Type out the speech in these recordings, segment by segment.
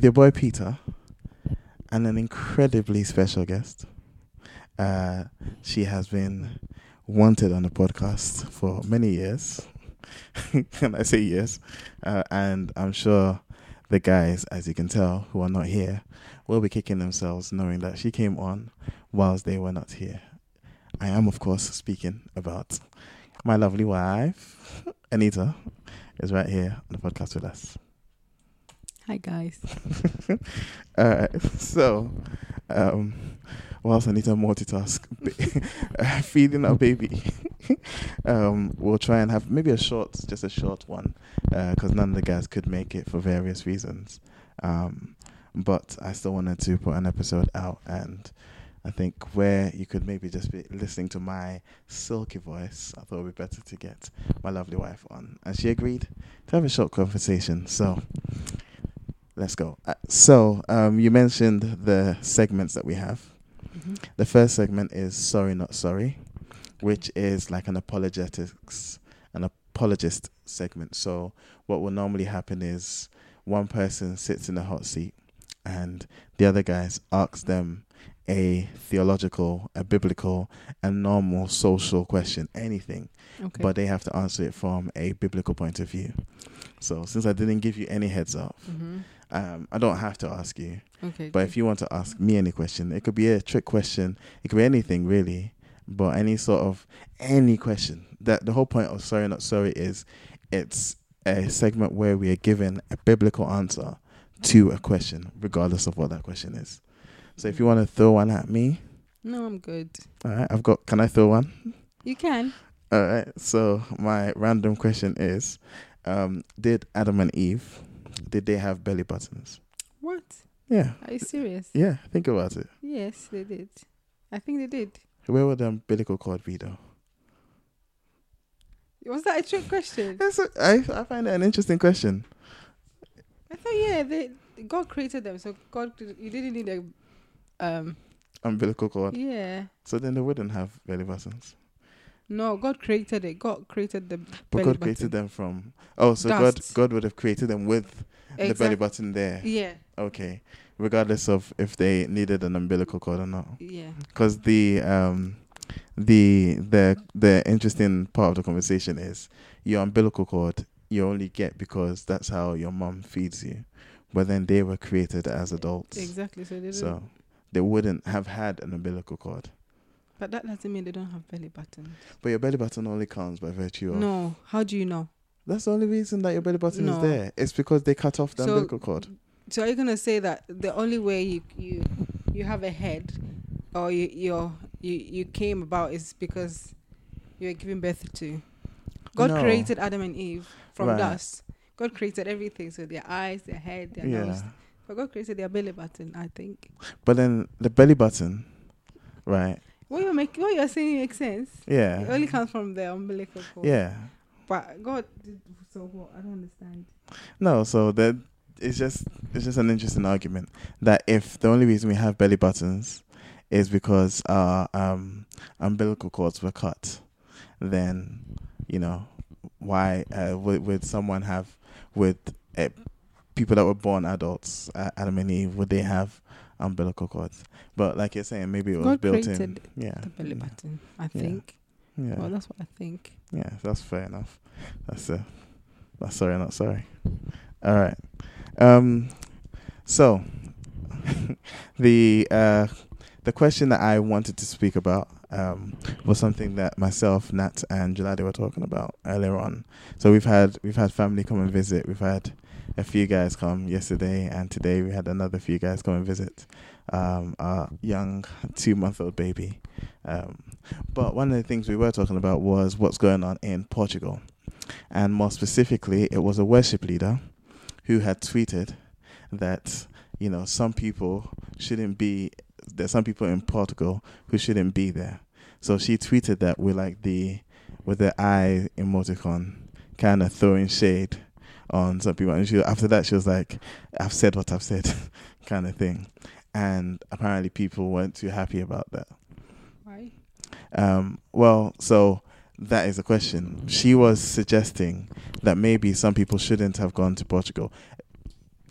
with your boy Peter and an incredibly special guest. Uh, she has been wanted on the podcast for many years. Can I say yes? Uh, and I'm sure the guys, as you can tell, who are not here, will be kicking themselves knowing that she came on whilst they were not here. I am, of course, speaking about my lovely wife, Anita, is right here on the podcast with us. Hi guys. All right. So, um, whilst to multitask, uh, feeding our baby, um, we'll try and have maybe a short, just a short one, because uh, none of the guys could make it for various reasons. Um, but I still wanted to put an episode out and I think where you could maybe just be listening to my silky voice, I thought it would be better to get my lovely wife on. And she agreed to have a short conversation. So let's go. Uh, so um, you mentioned the segments that we have. Mm-hmm. The first segment is Sorry Not Sorry, which is like an apologetics, an apologist segment. So what will normally happen is one person sits in the hot seat and the other guys ask them a theological, a biblical, a normal social question, anything. Okay. But they have to answer it from a biblical point of view. So since I didn't give you any heads up, mm-hmm. Um, I don't have to ask you. Okay. But if you want to ask me any question, it could be a trick question. It could be anything really. But any sort of any question. That the whole point of sorry not sorry is it's a segment where we are given a biblical answer to a question, regardless of what that question is. So if you want to throw one at me. No, I'm good. All right, I've got. Can I throw one? You can. All right. So my random question is, um, did Adam and Eve, did they have belly buttons? What? Yeah. Are you serious? Yeah. Think about it. Yes, they did. I think they did. Where would the umbilical cord be though? Was that a trick question? That's a, I I find it an interesting question. I thought yeah, they God created them, so God you didn't need a um umbilical cord. Yeah. So then they wouldn't have belly buttons. No, God created it. God created them. But God created them from. Oh, so Dust. God God would have created them with exactly. the belly button there. Yeah. Okay. Regardless of if they needed an umbilical cord or not. Yeah. Because the um the the the interesting part of the conversation is your umbilical cord you only get because that's how your mom feeds you. But then they were created as adults. Exactly. So they so they wouldn't have had an umbilical cord. But that doesn't mean they don't have belly buttons. But your belly button only counts by virtue of. No, how do you know? That's the only reason that your belly button no. is there. It's because they cut off the so, umbilical cord. So are you gonna say that the only way you you you have a head, or you you you you came about is because you were giving birth to? God no. created Adam and Eve from right. dust. God created everything, so their eyes, their head, their yeah. nose, but God created their belly button, I think. But then the belly button, right? What you're making, what you're saying makes sense. Yeah. It only comes from the umbilical cord. Yeah. But God did so what? I don't understand. No, so that it's just it's just an interesting argument that if the only reason we have belly buttons is because our um, umbilical cords were cut, then you know why uh, would, would someone have with uh, people that were born adults, uh, Adam and Eve, would they have umbilical cords? But like you're saying, maybe it was God built in. Yeah, the belly button. I think. Yeah. Well, that's what I think. Yeah, that's fair enough. That's uh, that's sorry, not sorry. All right. Um, so the uh, the question that I wanted to speak about um, was something that myself, Nat, and Jelade were talking about earlier on. So we've had we've had family come and visit. We've had a few guys come yesterday, and today we had another few guys come and visit um, our young two month old baby. Um, but one of the things we were talking about was what's going on in Portugal. And more specifically, it was a worship leader who had tweeted that, you know, some people shouldn't be, there's some people in Portugal who shouldn't be there. So she tweeted that with like the, with the eye emoticon, kind of throwing shade on some people. And she after that she was like, I've said what I've said, kind of thing. And apparently people weren't too happy about that. Why? Um, well, so that is a question. She was suggesting that maybe some people shouldn't have gone to Portugal.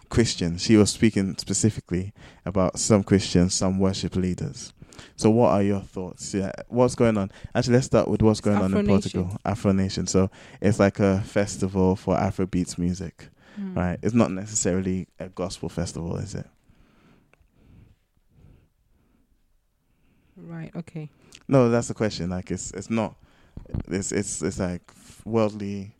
Christians. She was speaking specifically about some Christians, some worship leaders. So, what are your thoughts? Yeah, what's going on? Actually, let's start with what's going on in Nation. Portugal. Afro Nation. So, it's like a festival for Afro beats music, Mm. right? It's not necessarily a gospel festival, is it? Right. Okay. No, that's the question. Like, it's it's not. It's it's it's like worldly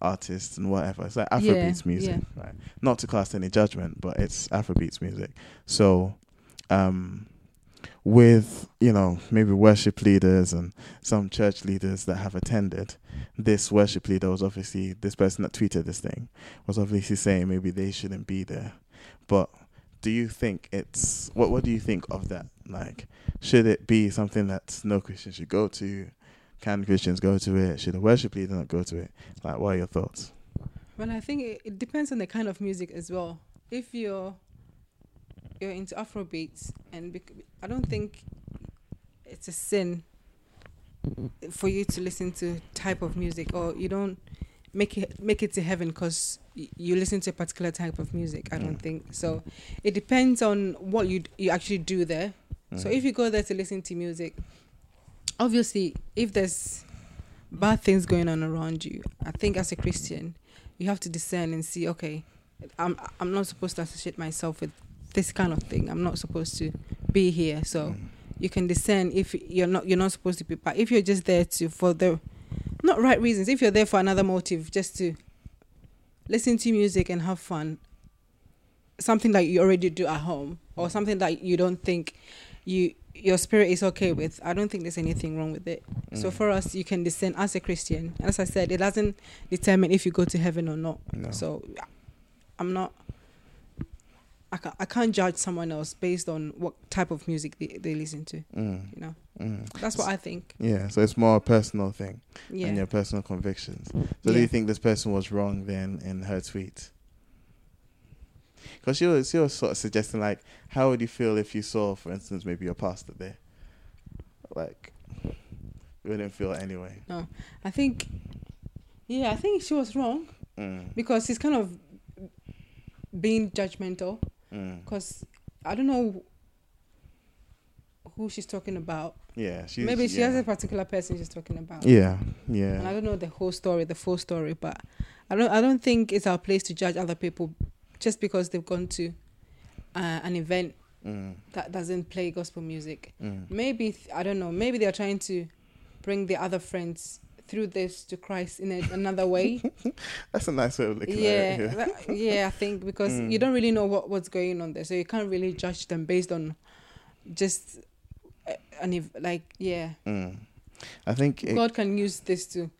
artists and whatever. It's like Afro beats Yeah, music, right? Not to cast any judgment, but it's Afro beats music. So, um, with you know maybe worship leaders and some church leaders that have attended, this worship leader was obviously this person that tweeted this thing was obviously saying maybe they shouldn't be there. But do you think it's what? What do you think of that? Like, should it be something that no Christian should go to? Can Christians go to it? Should a worship leader not go to it? Like, what are your thoughts? Well, I think it, it depends on the kind of music as well. If you're you're into Afro beats, and bec- I don't think it's a sin for you to listen to type of music, or you don't make it make it to heaven because you listen to a particular type of music. I don't Mm. think so. It depends on what you d- you actually do there. So Mm. if you go there to listen to music, obviously, if there's bad things going on around you, I think as a Christian, you have to discern and see. Okay, I'm I'm not supposed to associate myself with this kind of thing. I'm not supposed to be here. So Mm. you can discern if you're not you're not supposed to be. But if you're just there to for the not right reasons, if you're there for another motive, just to listen to music and have fun, something that you already do at home, or something that you don't think you your spirit is okay with, I don't think there's anything wrong with it. So Mm. for us, you can discern as a Christian. As I said, it doesn't determine if you go to heaven or not. No. So I'm not. I can't, I can't judge someone else based on what type of music they, they listen to. Mm. You know, Mm. that's what I think. Yeah, so it's more a personal thing Yeah. and your personal convictions. So do you think this person was wrong then in her tweet? Because she was, she was sort of suggesting like, how would you feel if you saw, for instance, maybe your pastor there? Like, you wouldn't feel anyway. I think. Yeah, I think she was wrong Mm. because she's kind of being judgmental. Mm. Because I don't know who she's talking about. Yeah, she's, Maybe she yeah. has a particular person she's talking about. Yeah, yeah. And I don't know the whole story, the full story, but I don't. I don't think it's our place to judge other people just because they've gone to uh, an event Mm. that doesn't play gospel music. Mm. Maybe th- I don't know. Maybe they're trying to bring the other friends through this to Christ in a, another way. That's a nice way of looking yeah, at it. that- yeah. I think because Mm. you don't really know what, what's going on there, so you can't really judge them based on just uh, an ev- like yeah. Yeah. Mm. I think it, God can use this to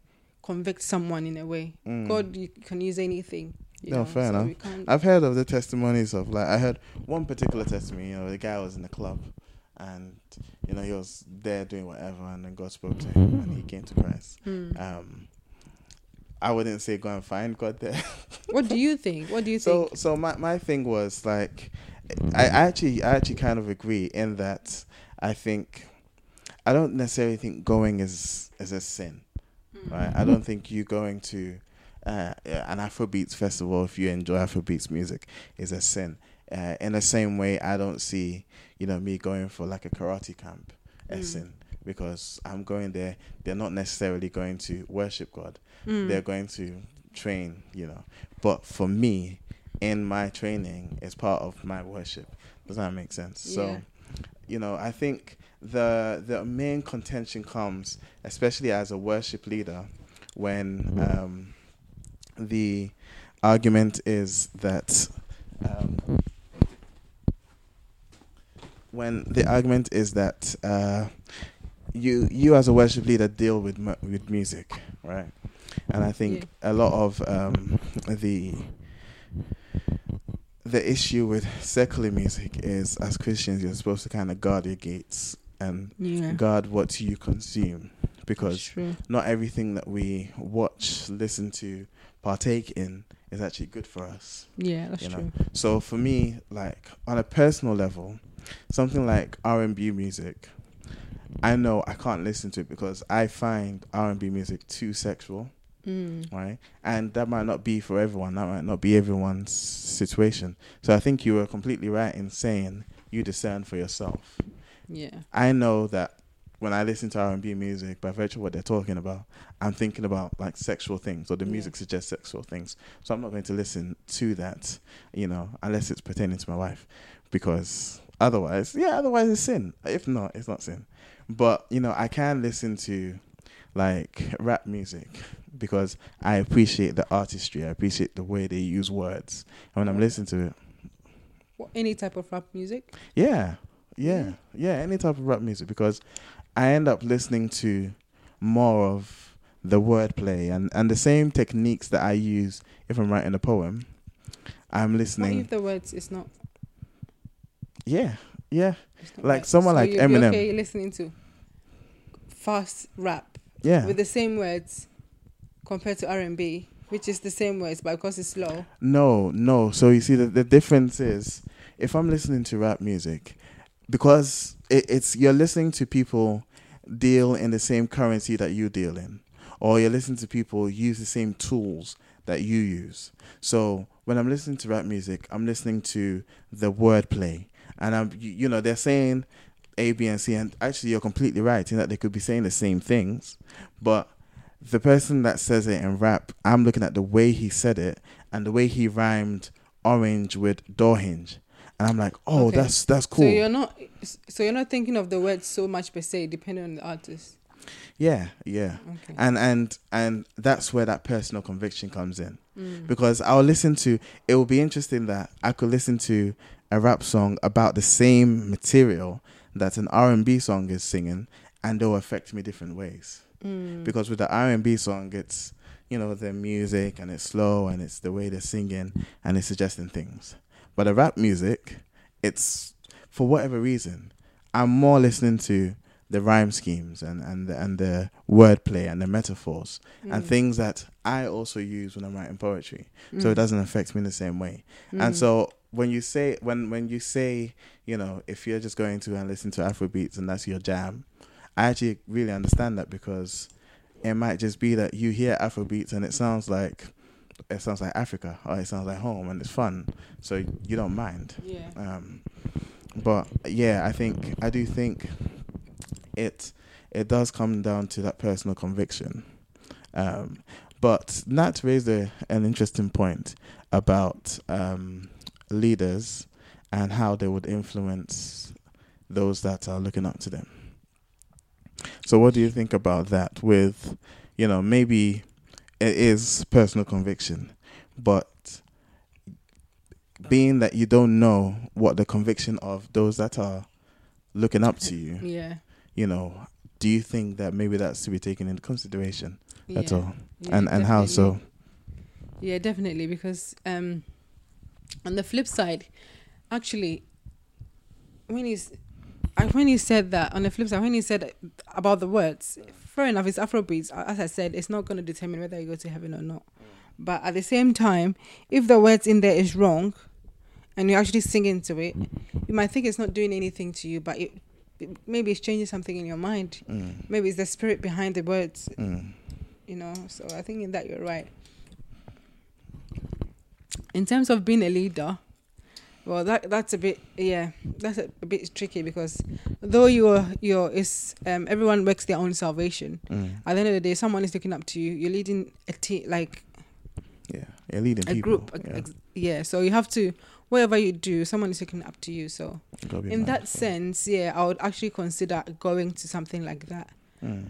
convict someone in a way. mm. God you can use anything. You No, know, fair so enough. I've heard of the testimonies of like I heard one particular testimony. You know, the guy was in the club, and you know he was there doing whatever, and then God spoke to him, and he came to Christ. Hmm. Um, I wouldn't say go and find God there. What do you think? What do you so think? so so my my thing was like, I, I actually I actually kind of agree in that I think I don't necessarily think going is is a sin right? I don't think you going to uh, an Afrobeats festival if you enjoy Afrobeats music is a sin. Uh, in the same way, I don't see you know me going for like a karate camp a Mm. sin because I'm going there. They're not necessarily going to worship God. Mm. They're going to train, you know. But for me, in my training, it's part of my worship. Does that make sense? Yeah. So, you know, I think the the main contention comes, especially as a worship leader, when um, the argument is that um, when the argument is that uh, you you as a worship leader deal with mu- with music, right? And I think a lot of um, the the issue with secular music is, as Christians, you're supposed to kind of guard your gates and yeah. guard what you consume, because not everything that we watch, listen to, partake in is actually good for us. Yeah, that's you know. true. So for me, like on a personal level, something like R and B music, I know I can't listen to it because I find R and B music too sexual, Mm. right? And that might not be for everyone. That might not be everyone's situation. So I think you were completely right in saying you discern for yourself. Yeah. I know that when I listen to R and B music, by virtue of what they're talking about, I'm thinking about like sexual things, or the Yeah. music suggests sexual things. So I'm not going to listen to that, you know, unless it's pertaining to my wife, because otherwise, yeah, otherwise it's sin. If not, it's not sin. But you know, I can listen to like rap music because I appreciate the artistry. I appreciate the way they use words, and when I'm listening to it, What, any type of rap music. yeah, yeah, Yeah. any type of rap music because I end up listening to more of the wordplay and and the same techniques that I use if I'm writing a poem. I'm listening. What if the words is not? Yeah, yeah, Like someone like you- you're Eminem. okay listening to fast rap yeah. with the same words compared to R and B, which is the same words, but because it's slow. No, no. So you see, the, the difference is if I'm listening to rap music, because it, it's you're listening to people deal in the same currency that you deal in, or you're listening to people use the same tools that you use. So when I'm listening to rap music, I'm listening to the wordplay, and I'm you, know they're saying A, B, and C, and actually you're completely right in that they could be saying the same things, but the person that says it in rap, I'm looking at the way he said it and the way he rhymed orange with door hinge. And I'm like, oh, Okay. that's that's cool. So you're not. So you're not thinking of the words so much per se, depending on the artist. yeah, yeah. Okay. And and and that's where that personal conviction comes in. Mm. Because I'll listen to it will be interesting that I could listen to a rap song about the same material that an R and B song is singing and they'll affect me different ways. Mm. because with the R and B song, it's you know the music and it's slow and it's the way they're singing and it's suggesting things. But the rap music, it's for whatever reason, I'm more listening to the rhyme schemes and and the, and the wordplay and the metaphors and Mm. things that I also use when I'm writing poetry. So Mm. it doesn't affect me in the same way. And Mm. so when you say when when you say you know if you're just going to and listen to Afro beats and that's your jam, I actually really understand that because it might just be that you hear Afro beats and it sounds like it sounds like Africa or it sounds like home and it's fun, so you don't mind. yeah. Um, but yeah, I think I do think it it does come down to that personal conviction. Um, but Nat raised a, an interesting point about um, leaders and how they would influence those that are looking up to them. So, what do you think about that? With, you know, maybe it is personal conviction, but being that you don't know what the conviction of those that are looking up to you, Yeah. you know, do you think that maybe that's to be taken into consideration? Yeah. all. Yeah, and and how so? Yeah, definitely. Because um, on the flip side, actually, when he's I- when he said that on the flip side, when he said about the words, fair enough, it's Afrobeats. As I said, it's not going to determine whether you go to heaven or not. But at the same time, if the words in there is wrong, and you're actually singing to it, you might think it's not doing anything to you, but it, it maybe it's changing something in your mind. Mm, Maybe it's the spirit behind the words, mm, you know. So I think in that you're right. In terms of being a leader, well, that that's a bit yeah, that's a, a bit tricky because though you're you're is um everyone works their own salvation. mm. At the end of the day, someone is looking up to you. You're leading a team, like Yeah, you're leading a people. group. a- yeah. yeah, so you have to whatever you do, someone is looking up to you. So in that sense, yeah, I would actually consider going to something like that. Mm,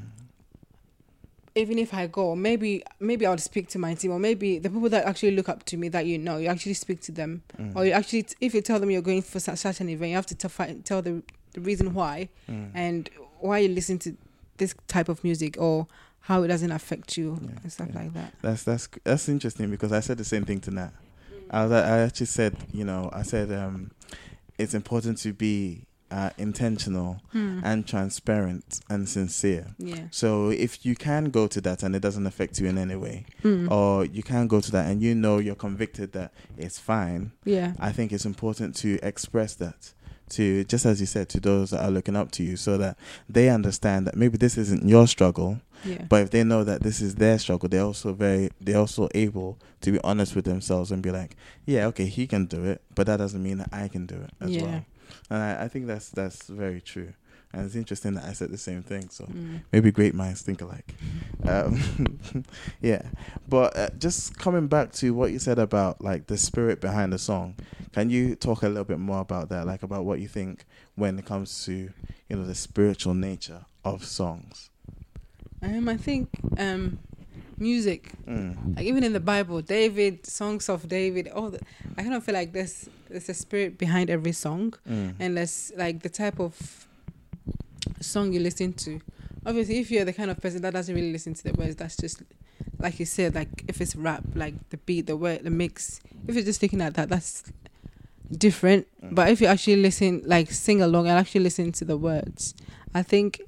even if I go, maybe maybe I'll speak to my team, or maybe the people that actually look up to me that you know, you actually speak to them, mm, or you actually, if you tell them you're going for such, such an event, you have to tell, fi- tell the, the reason why mm. and why you listen to this type of music or how it doesn't affect you Yeah, and stuff yeah. like that. That's that's that's interesting because I said the same thing to Nat. I was I actually said you know I said um, it's important to be uh, intentional Hmm. and transparent and sincere. Yeah. So if you can go to that and it doesn't affect you in any way, Hmm. or you can go to that and you know you're convicted that it's fine, Yeah. I think it's important to express that to just as you said to those that are looking up to you so that they understand that maybe this isn't your struggle Yeah. but if they know that this is their struggle they're also very they're also able to be honest with themselves and be like yeah okay he can do it but that doesn't mean that i can do it as Yeah. well and I, I think that's that's very true. And it's interesting that i said the same thing so Mm. maybe great minds think alike. Um, yeah. But uh, just coming back to what you said about like the spirit behind the song can you talk a little bit more about that? Like about what you think when it comes to you know the spiritual nature of songs? Um, I think um, music, mm. like even in the Bible, David, songs of David, all the, I kind of feel like there's there's a spirit behind every song, Mm. and there's like the type of song you listen to. Obviously, if you're the kind of person that doesn't really listen to the words, that's just like you said, like if it's rap, like the beat, the word, the mix. If you're just looking at that, that's different. Mm. But if you actually listen, like sing along and actually listen to the words, I think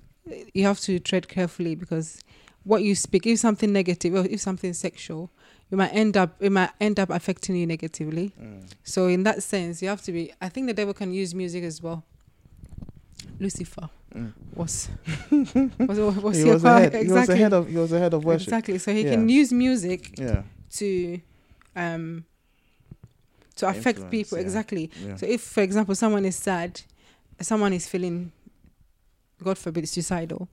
you have to tread carefully because what you speak, if something negative or if something sexual, you might end up it might end up affecting you negatively. Mm. So in that sense, you have to be. I think the devil can use music as well. Lucifer Mm. was was was he your was ahead. He was ahead of he was ahead of worship. exactly. So he Yeah. can use music Yeah. to um to affect Influence, people yeah. exactly. Yeah. So if, for example, someone is sad, someone is feeling, God forbid, suicidal,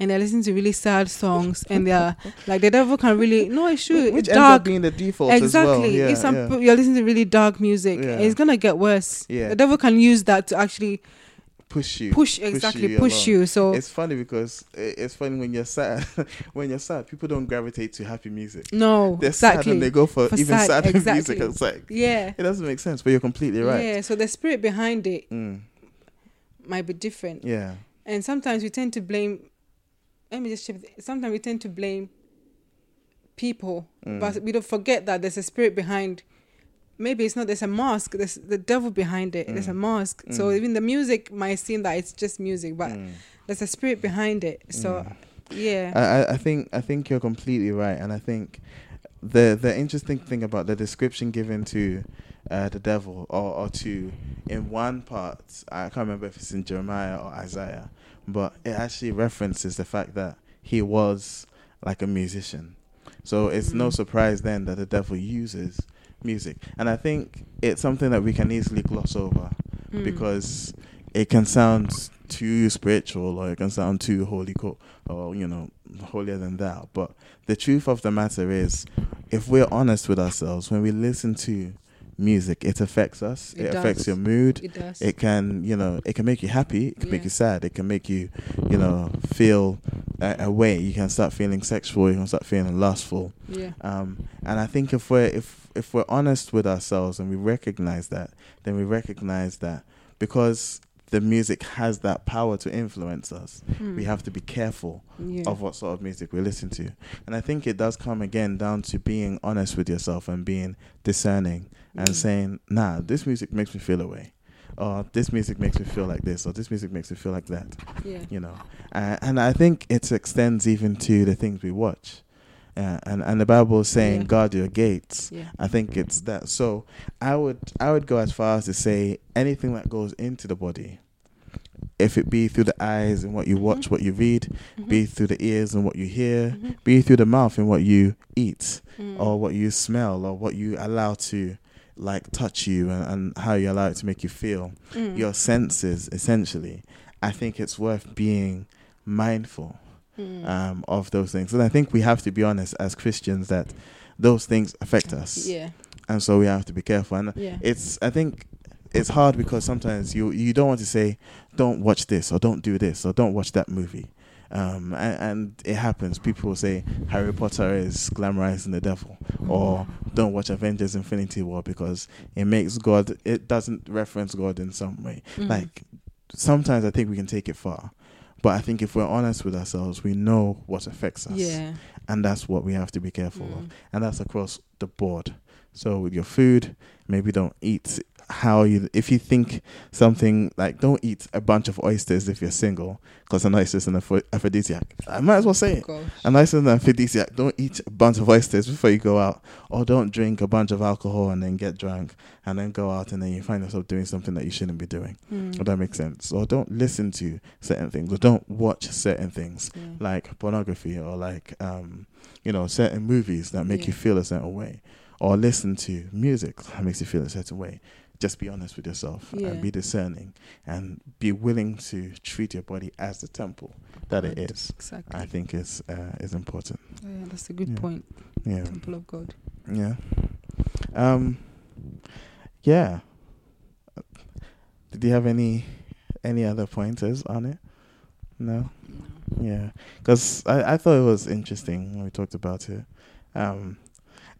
and they're listening to really sad songs, and they're like the devil can really no, it's true, Which ends dark. up being the default Exactly. as well. Yeah, if some yeah. you're listening to really dark music, Yeah. it's gonna get worse. Yeah. The devil can use that to actually push you. push exactly you push you. So It's funny because it's funny when you're sad. when you're sad, people don't gravitate to happy music. no, They're sad exactly. and they go for, For even sad, sad exactly. music. It's like yeah. it doesn't make sense, but you're completely right. Yeah. So the spirit behind it Mm. might be different. Yeah. and sometimes we tend to blame let me just shift sometimes we tend to blame people Mm. but we don't forget that there's a spirit behind maybe it's not there's a mask there's the devil behind it there's a Mm. mask so Mm. even the music might seem that it's just music but Mm. there's a spirit behind it so Mm. yeah I, I- I think I think you're completely right, and I think the the interesting thing about the description given to uh, the devil, or, or to in one part, I can't remember if it's in Jeremiah or Isaiah, but it actually references the fact that he was like a musician. So it's no Mm. surprise then that the devil uses music, and I think it's something that we can easily gloss over Mm. because it can sound too spiritual or it can sound too holy co- or you know holier than thou but the truth of the matter is if we're honest with ourselves when we listen to music it affects us It it, affects your mood. It does. It can you know it can make you happy it can make you sad it can make you you know feel a, a way. You can start feeling sexual you can start feeling lustful. Yeah. Um, and I think if we're if if we're honest with ourselves and we recognize that, then we recognize that because the music has that power to influence us, Mm. we have to be careful yeah. of what sort of music we listen to. And I think it does come again down to being honest with yourself and being discerning and Mm. saying, "Nah, this music makes me feel away." Or this music makes me feel like this, or this music makes me feel like that yeah you know uh, and i think it extends even to the things we watch uh, and and the bible is saying Yeah. guard your gates yeah i think it's that so i would i would go as far as to say anything that goes into the body if it be through the eyes and what you watch what you read Mhm. be through the ears and what you hear Mhm. be through the mouth and what you eat Mm. or what you smell or what you allow to like touch you and, and how you allow it to make you feel Mm. your senses essentially i think it's worth being mindful Mm. um, of those things. And i think we have to be honest as christians that those things affect us. Yeah. And so we have to be careful. And yeah. it's i think it's hard because sometimes you you don't want to say don't watch this or don't do this or don't watch that movie. Um, and, and it happens. People will say harry potter is glamorizing the devil or don't watch avengers infinity war because it makes god it doesn't reference god in some way. Mm. like sometimes I think we can take it far, but I think if we're honest with ourselves, we know what affects us, yeah and that's what we have to be careful Mm. of, and that's across the board. So with your food, maybe don't eat how you if you think something like don't eat a bunch of oysters if you're single because an oyster is an aphrodisiac. I might as well say it. Gosh. An oyster is an aphrodisiac. Don't eat a bunch of oysters before you go out, or don't drink a bunch of alcohol and then get drunk and then go out and then you find yourself doing something that you shouldn't be doing. Mm. If that makes sense. Or don't listen to certain things, or don't watch certain things Yeah. like pornography or like um, you know certain movies that make Yeah. you feel a certain way, or listen to music that makes you feel a certain way. Just be honest with yourself Yeah. and be discerning and be willing to treat your body as the temple that it is. Exactly. I think is uh, is important. Oh, yeah, that's a good Yeah. point. Yeah, Temple of God. yeah, um, yeah. Did you have any any other pointers on it? No. Yeah, because I, I thought it was interesting when we talked about it, um,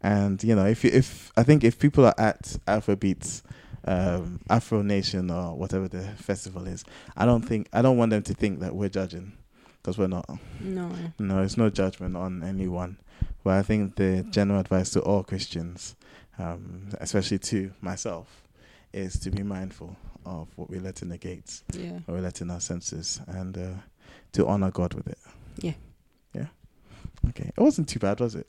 and you know if you, if I think if people are at Afrobeats, um, Afro Nation or whatever the festival is, I don't think I don't want them to think that we're judging, because we're not. No. No, it's no judgment on anyone, but I think the general advice to all Christians, um, especially to myself, is to be mindful of what we let in the gates, Yeah. what we let in our senses, and uh, to honor God with it. Yeah. Yeah. Okay. It wasn't too bad, was it?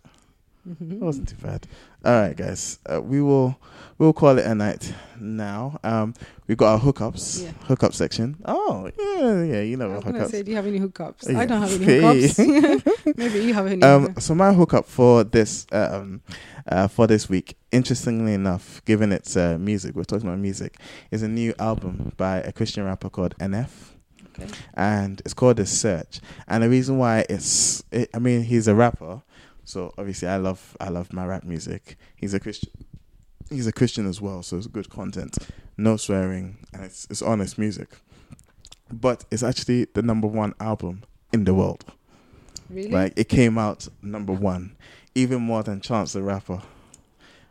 Mm-hmm. It wasn't too bad. All right, guys. Uh, we will we'll call it a night now. Um, we've got our hookups, Yeah. hookup section. Oh, yeah, yeah. You know I was hookups. say, do you have any hookups? Yeah. I don't have any hookups. Maybe you have any. Um, so my hookup for this um, uh, for this week, interestingly enough, given its uh, music, we're talking about music, is a new album by a Christian rapper called NF. Okay. And it's called The Search. And the reason why it's, it, I mean, he's a rapper, so obviously I love, I love my rap music. He's a Christian, he's a Christian as well, so it's good content, no swearing, and it's it's honest music. But it's actually the number one album in the world. Really? Like it came out number one, even more than Chance the Rapper,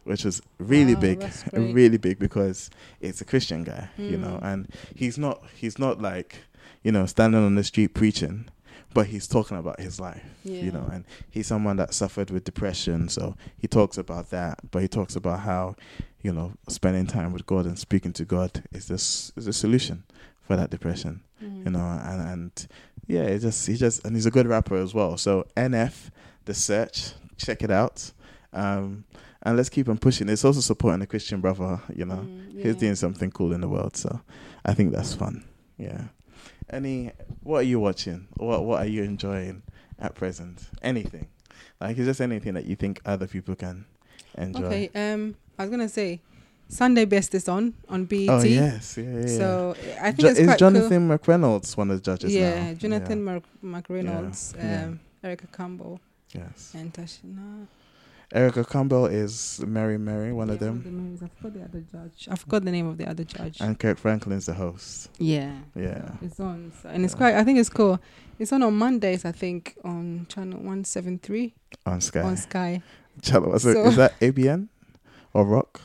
which was really Wow, big, really big because it's a Christian guy, you know, Mm. and he's not he's not like you know standing on the street preaching, but he's talking about his life, you know, and he's someone that suffered with depression, so he talks about that, but he talks about how you know spending time with God and speaking to God is this is a solution for that depression Mm. you know, and and yeah, it just he just and he's a good rapper as well. So NF, the search, check it out, um, and let's keep on pushing. It's also supporting a Christian brother, you know, Mm, he's doing something cool in the world. So I think that's fun. Yeah. Any, what are you watching? What what are you enjoying at present? Anything, like is just anything that you think other people can enjoy. Okay. Um, I was gonna say, Sunday Best is on on BET. Oh yes, yeah, yeah. yeah. So I think Jo- it's is Jonathan McReynolds one of the judges. Yeah, now? Jonathan Mark McReynolds, Yeah. um, Erica Campbell, Yes. and Tashina. Erica Campbell is Mary Mary, one of Yeah, them. the. I forgot the other judge. I forgot the name of the other judge. And Kirk Franklin's the host. yeah. Yeah. It's on, so, and it's quite. I think it's cool. It's on on Mondays. I think on channel one seven three On Sky. on Sky. Channel- so So- is that ABN or Rock?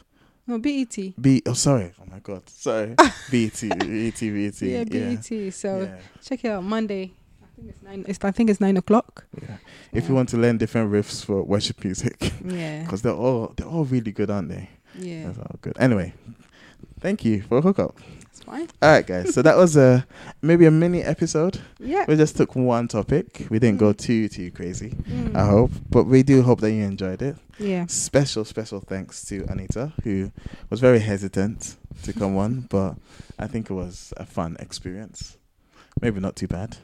No, E BET. B. Oh, sorry. Oh my God. Sorry. BT. BT. BT. Yeah, Yeah. BET. So yeah. check it out Monday. I think it's nine. It's, I think it's nine o'clock. yeah. If you want to learn different riffs for worship music, Yeah. because they're all they're all really good, aren't they? Yeah. That's all good. Anyway, thank you for hookup. It's fine. All right, guys. So that was a maybe a mini episode. Yeah. We just took one topic. We didn't go Mm. too too crazy. Mm. I hope, but we do hope that you enjoyed it. Yeah. Special special thanks to Anita who was very hesitant to come on, but I think it was a fun experience. Maybe not too bad.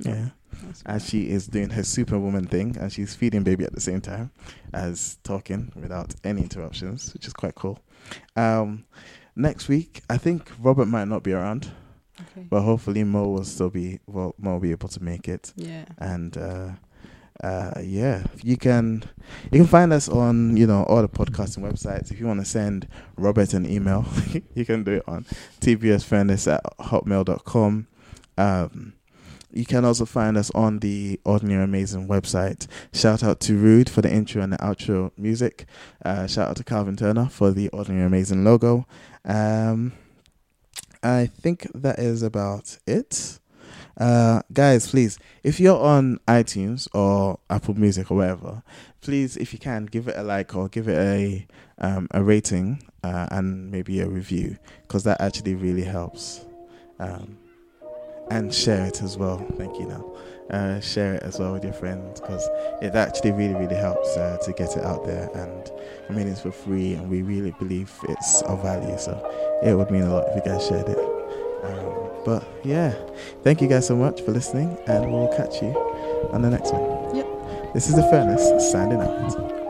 Yeah. As she is doing her superwoman thing and she's feeding baby at the same time as talking without any interruptions, which is quite cool. Um, next week, I think Robert might not be around, Okay. but hopefully Mo will still be well. Mo will be able to make it, Yeah. and uh, uh, yeah, you can you can find us on you know all the podcasting websites. If you want to send Robert an email, you can do it on tbsfurnace at hotmail.com. Um, you can also find us on the Ordinary Amazing website. Shout out to Rude for the intro and the outro music. Uh, shout out to Calvin Turner for the Ordinary Amazing logo. Um, I think that is about it. Uh, guys, please, if you're on iTunes or Apple Music or whatever, please, if you can, give it a like or give it a um, a rating uh, and maybe a review because that actually really helps. Um, and share it as well. Thank you. Now, uh, share it as well with your friends because it actually really, really helps uh, to get it out there. And I mean, it's for free, and we really believe it's of value. So it would mean a lot if you guys shared it. Um, but yeah, thank you guys so much for listening, and we'll catch you on the next one. Yep. This is the Furnace signing out.